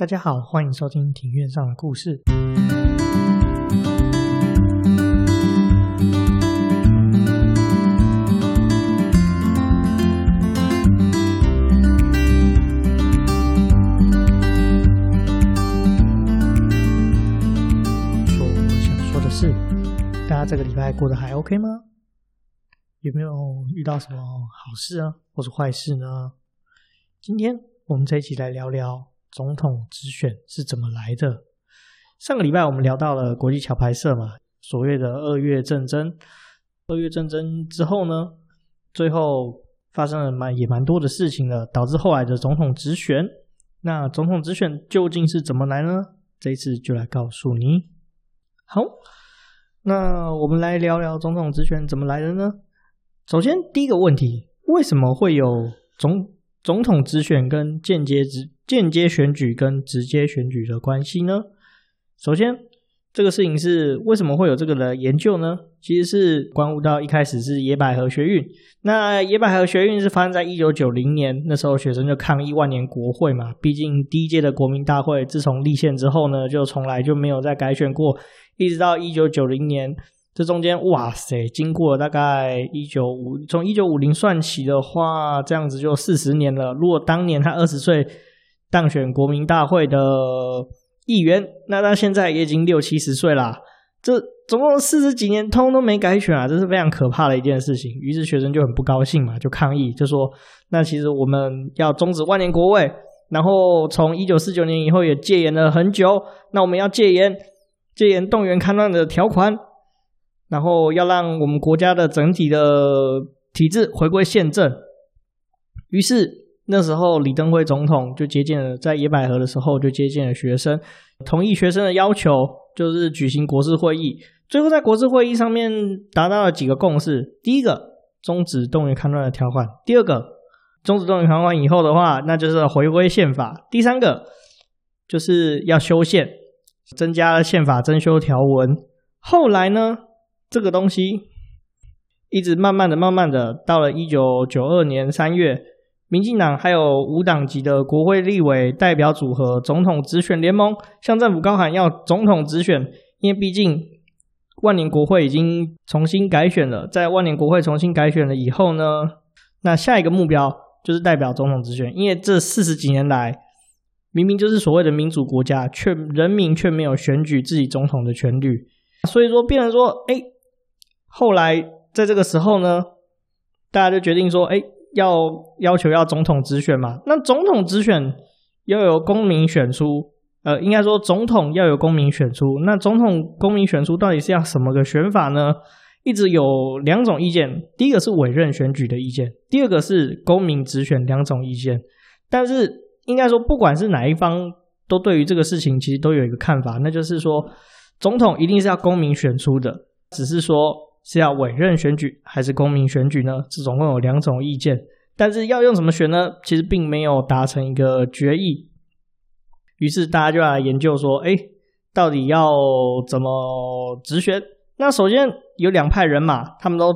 大家好，欢迎收听庭院上的故事。说我想说的是，大家这个礼拜过得还 OK 吗？有没有遇到什么好事啊，或是坏事呢？今天我们这一起来聊聊。总统直选是怎么来的？上个礼拜我们聊到了国际桥牌社嘛，所谓的二月政争。二月政争之后呢，最后发生了蛮也蛮多的事情了，导致后来的总统直选。那总统直选究竟是怎么来呢？这一次就来告诉你。好，那我们来聊聊总统直选怎么来的呢？首先第一个问题，为什么会有总总统直选跟间接直间接选举跟直接选举的关系呢？首先，这个事情是为什么会有这个的研究呢？其实是关乎到一开始是野百合学运。那野百合学运是发生在一九九零年，那时候学生就抗议万年国会嘛。毕竟第一届的国民大会自从立宪之后呢，就从来就没有再改选过，一直到一九九零年。这中间，哇塞，经过了大概一九五，从一九五零算起的话，这样子就四十年了。如果当年他二十岁，当选国民大会的议员，那他现在也已经六七十岁啦。这总共四十几年，通通都没改选啊，这是非常可怕的一件事情。于是学生就很不高兴嘛，就抗议，就说：“那其实我们要终止万年国会，然后从一九四九年以后也戒严了很久，那我们要戒严，戒严动员戡乱的条款，然后要让我们国家的整体的体制回归宪政。”于是。那时候，李登辉总统就接见了，在野百合的时候就接见了学生，同意学生的要求，就是举行国是会议。最后，在国是会议上面达到了几个共识：第一个，终止动员戡乱的条款；第二个，终止动员戡乱以后的话，那就是回归宪法；第三个，就是要修宪，增加宪法增修条文。后来呢，这个东西一直慢慢的、慢慢的，到了一九九二年三月。民进党还有无党籍的国会立委代表组合总统直选联盟向政府高喊要总统直选，因为毕竟万年国会已经重新改选了，在万年国会重新改选了以后呢，那下一个目标就是代表总统直选，因为这四十几年来明明就是所谓的民主国家，却人民却没有选举自己总统的权利，所以说变成说，哎，后来在这个时候呢，大家就决定说，哎。要要求要总统直选嘛？那总统直选要有公民选出，呃，应该说总统要有公民选出。那总统公民选出到底是要什么个选法呢？一直有两种意见，第一个是委任选举的意见，第二个是公民直选两种意见。但是应该说，不管是哪一方，都对于这个事情其实都有一个看法，那就是说，总统一定是要公民选出的，只是说。是要委任选举还是公民选举呢？这总共有两种意见，但是要用什么选呢？其实并没有达成一个决议。于是大家就来研究说，哎，到底要怎么直选？那首先有两派人马，他们都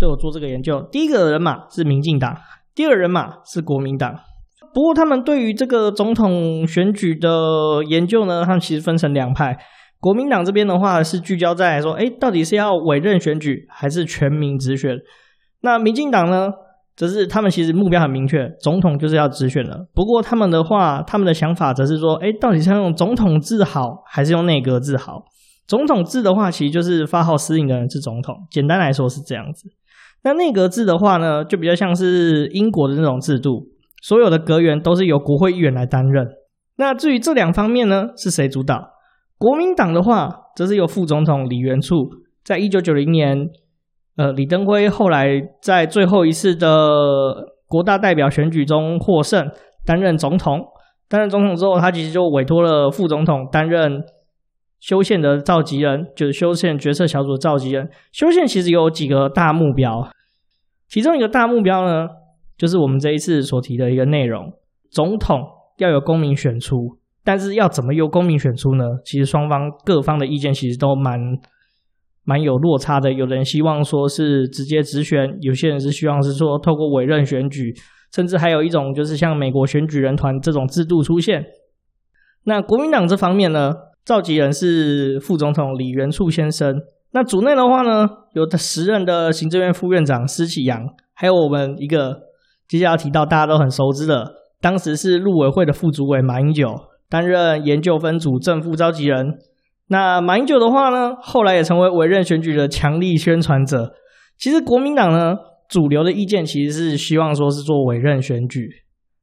对我做这个研究。第一个人马是民进党，第二人马是国民党。不过他们对于这个总统选举的研究呢，他们其实分成两派。国民党这边的话是聚焦在说，哎，到底是要委任选举还是全民直选？那民进党呢，则是他们其实目标很明确，总统就是要直选了。不过他们的话，他们的想法则是说，哎，到底是用总统制好，还是用内阁制好？总统制的话，其实就是发号施令的人是总统，简单来说是这样子。那内阁制的话呢，就比较像是英国的那种制度，所有的阁员都是由国会议员来担任。那至于这两方面呢，是谁主导？国民党的话，则是由副总统李元簇，在一九九零年，呃，李登辉后来在最后一次的国大代表选举中获胜，担任总统。担任总统之后，他其实就委托了副总统担任修宪的召集人，就是修宪决策小组的召集人。修宪其实有几个大目标，其中一个大目标呢，就是我们这一次所提的一个内容：总统要有公民选出。但是要怎么由公民选出呢？其实双方各方的意见其实都蛮蛮有落差的。有人希望说是直接直选，有些人是希望是说透过委任选举，甚至还有一种就是像美国选举人团这种制度出现。那国民党这方面呢，召集人是副总统李元簇先生。那组内的话呢，有时任的行政院副院长施启扬，还有我们一个接下来提到大家都很熟知的，当时是陆委会的副主委马英九，担任研究分组正副召集人。那马英九的话呢，后来也成为委任选举的强力宣传者。其实国民党呢，主流的意见其实是希望说是做委任选举。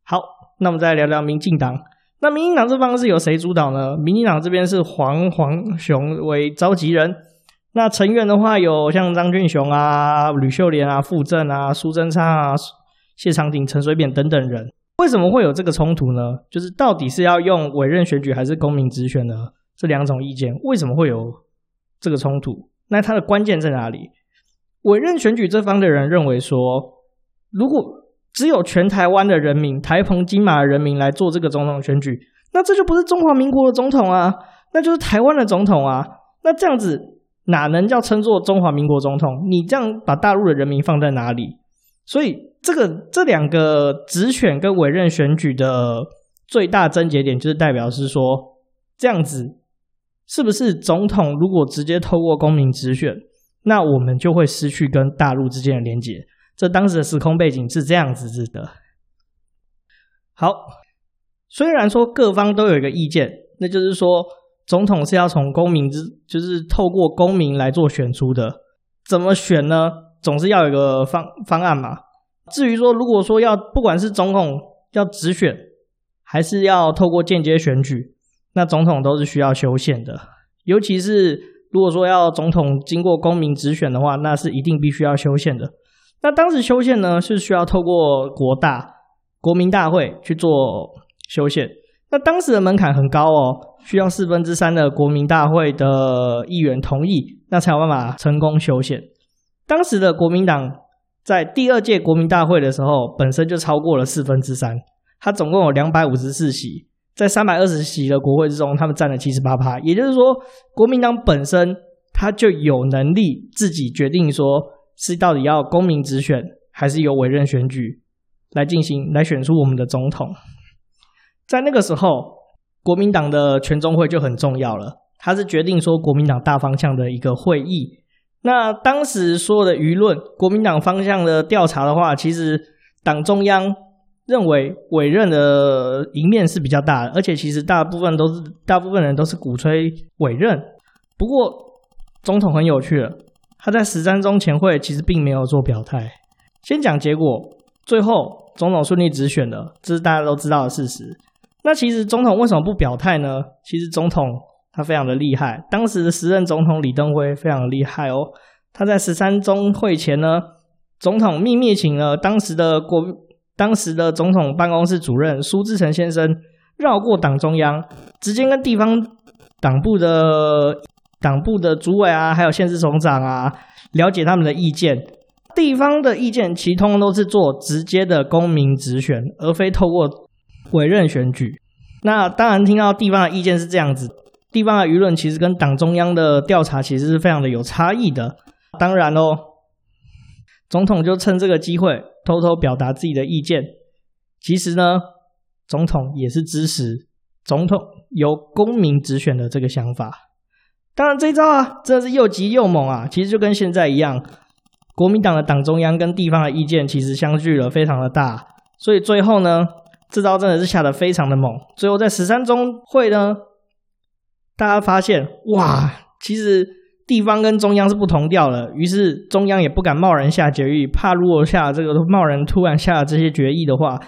好，那我们再聊聊民进党。那民进党这方是由谁主导呢？民进党这边是黄黄雄为召集人。那成员的话有像张俊雄啊、吕秀莲啊、傅政啊、苏贞昌啊、谢长廷、陈水扁等等人。为什么会有这个冲突呢？就是到底是要用委任选举还是公民直选呢？这两种意见为什么会有这个冲突？那它的关键在哪里？委任选举这方的人认为说，如果只有全台湾的人民、台澎金马的人民来做这个总统选举，那这就不是中华民国的总统啊，那就是台湾的总统啊。那这样子哪能叫称作中华民国总统？你这样把大陆的人民放在哪里？所以这个这两个直选跟委任选举的最大症结点，就是代表是说，这样子是不是总统如果直接透过公民直选，那我们就会失去跟大陆之间的连结。这当时的时空背景是这样子的。好，虽然说各方都有一个意见，那就是说总统是要从公民之，就是透过公民来做选出的。怎么选呢？总是要有一个方方案嘛。至于说，如果说要不管是总统要直选，还是要透过间接选举，那总统都是需要修宪的。尤其是如果说要总统经过公民直选的话，那是一定必须要修宪的。那当时修宪呢，是需要透过国大国民大会去做修宪。那当时的门槛很高哦，需要四分之三的国民大会的议员同意，那才有办法成功修宪。当时的国民党在第二届国民大会的时候，本身就超过了四分之三，它总共有两百五十四席，在三百二十席的国会之中，他们占了七十八趴。也就是说，国民党本身它就有能力自己决定说。是到底要公民直选，还是由委任选举来进行，来选出我们的总统？在那个时候，国民党的全中会就很重要了，它是决定说国民党大方向的一个会议。那当时所有的舆论，国民党方向的调查的话，其实党中央认为委任的赢面是比较大的，而且其实大部分都是大部分人都是鼓吹委任。不过，总统很有趣了。他在十三中全会其实并没有做表态。先讲结果，最后总统顺利直选了，这是大家都知道的事实。那其实总统为什么不表态呢？其实总统他非常的厉害，当时的时任总统李登辉非常的厉害哦。他在十三中会前呢，总统秘密请了当时的国当时的总统办公室主任苏志诚先生，绕过党中央，直接跟地方党部的。党部的主委啊，还有县市首长啊，了解他们的意见。地方的意见其通通都是做直接的公民直选，而非透过委任选举。那当然，听到地方的意见是这样子，地方的舆论其实跟党中央的调查其实是非常的有差异的。当然喽，总统就趁这个机会偷偷表达自己的意见。其实呢，总统也是支持总统由公民直选的这个想法。当然，这一招啊，真的是又急又猛啊！其实就跟现在一样，国民党的党中央跟地方的意见其实相距了非常的大，所以最后呢，这招真的是下得非常的猛。最后在十三中会呢，大家发现哇，其实地方跟中央是不同调的，于是中央也不敢贸然下决议，怕如果下这个贸然突然下了这些决议的话，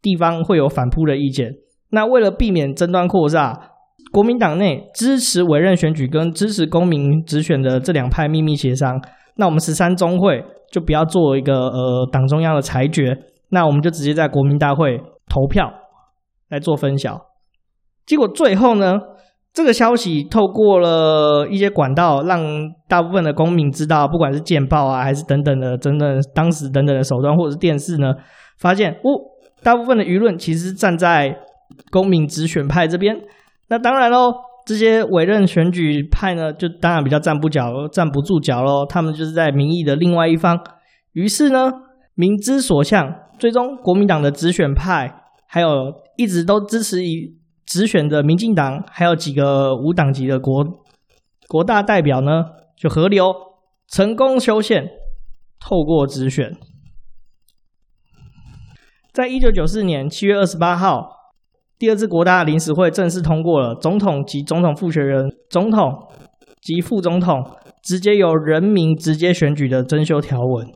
地方会有反扑的意见。那为了避免争端扩大。国民党内支持委任选举跟支持公民直选的这两派秘密协商，那我们十三中会就不要做一个呃党中央的裁决，那我们就直接在国民大会投票来做分晓。结果最后呢，这个消息透过了一些管道，让大部分的公民知道，不管是见报啊，还是等等的等等当时等等的手段，或者是电视呢，发现哦，大部分的舆论其实站在公民直选派这边。那当然喽，这些委任选举派呢，就当然比较站不脚，站不住脚喽。他们就是在民意的另外一方。于是呢，民之所向，最终国民党的直选派，还有一直都支持以直选的民进党，还有几个无党籍的国国大代表呢，就合流成功修宪，透过直选，在一九九四年七月二十八号，第二次国大临时会正式通过了总统及总统复选人、总统及副总统直接由人民直接选举的增修条文。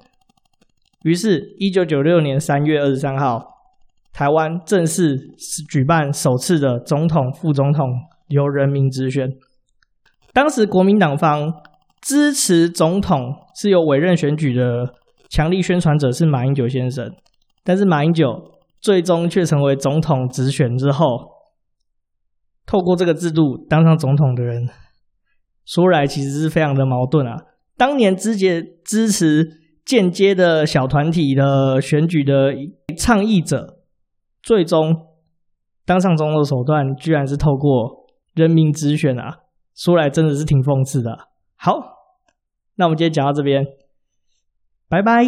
于是，一九九六年三月二十三号，台湾正式举办首次的总统、副总统由人民直选。当时国民党方支持总统是由委任选举的，强力宣传者是马英九先生。但是马英九最终却成为总统直选之后，透过这个制度当上总统的人，说来其实是非常的矛盾啊。当年直接支持。间接的小团体的选举的倡议者，最终当上总统的手段，居然是透过人民直选啊！说来真的是挺讽刺的。好，那我们今天讲到这边，拜拜。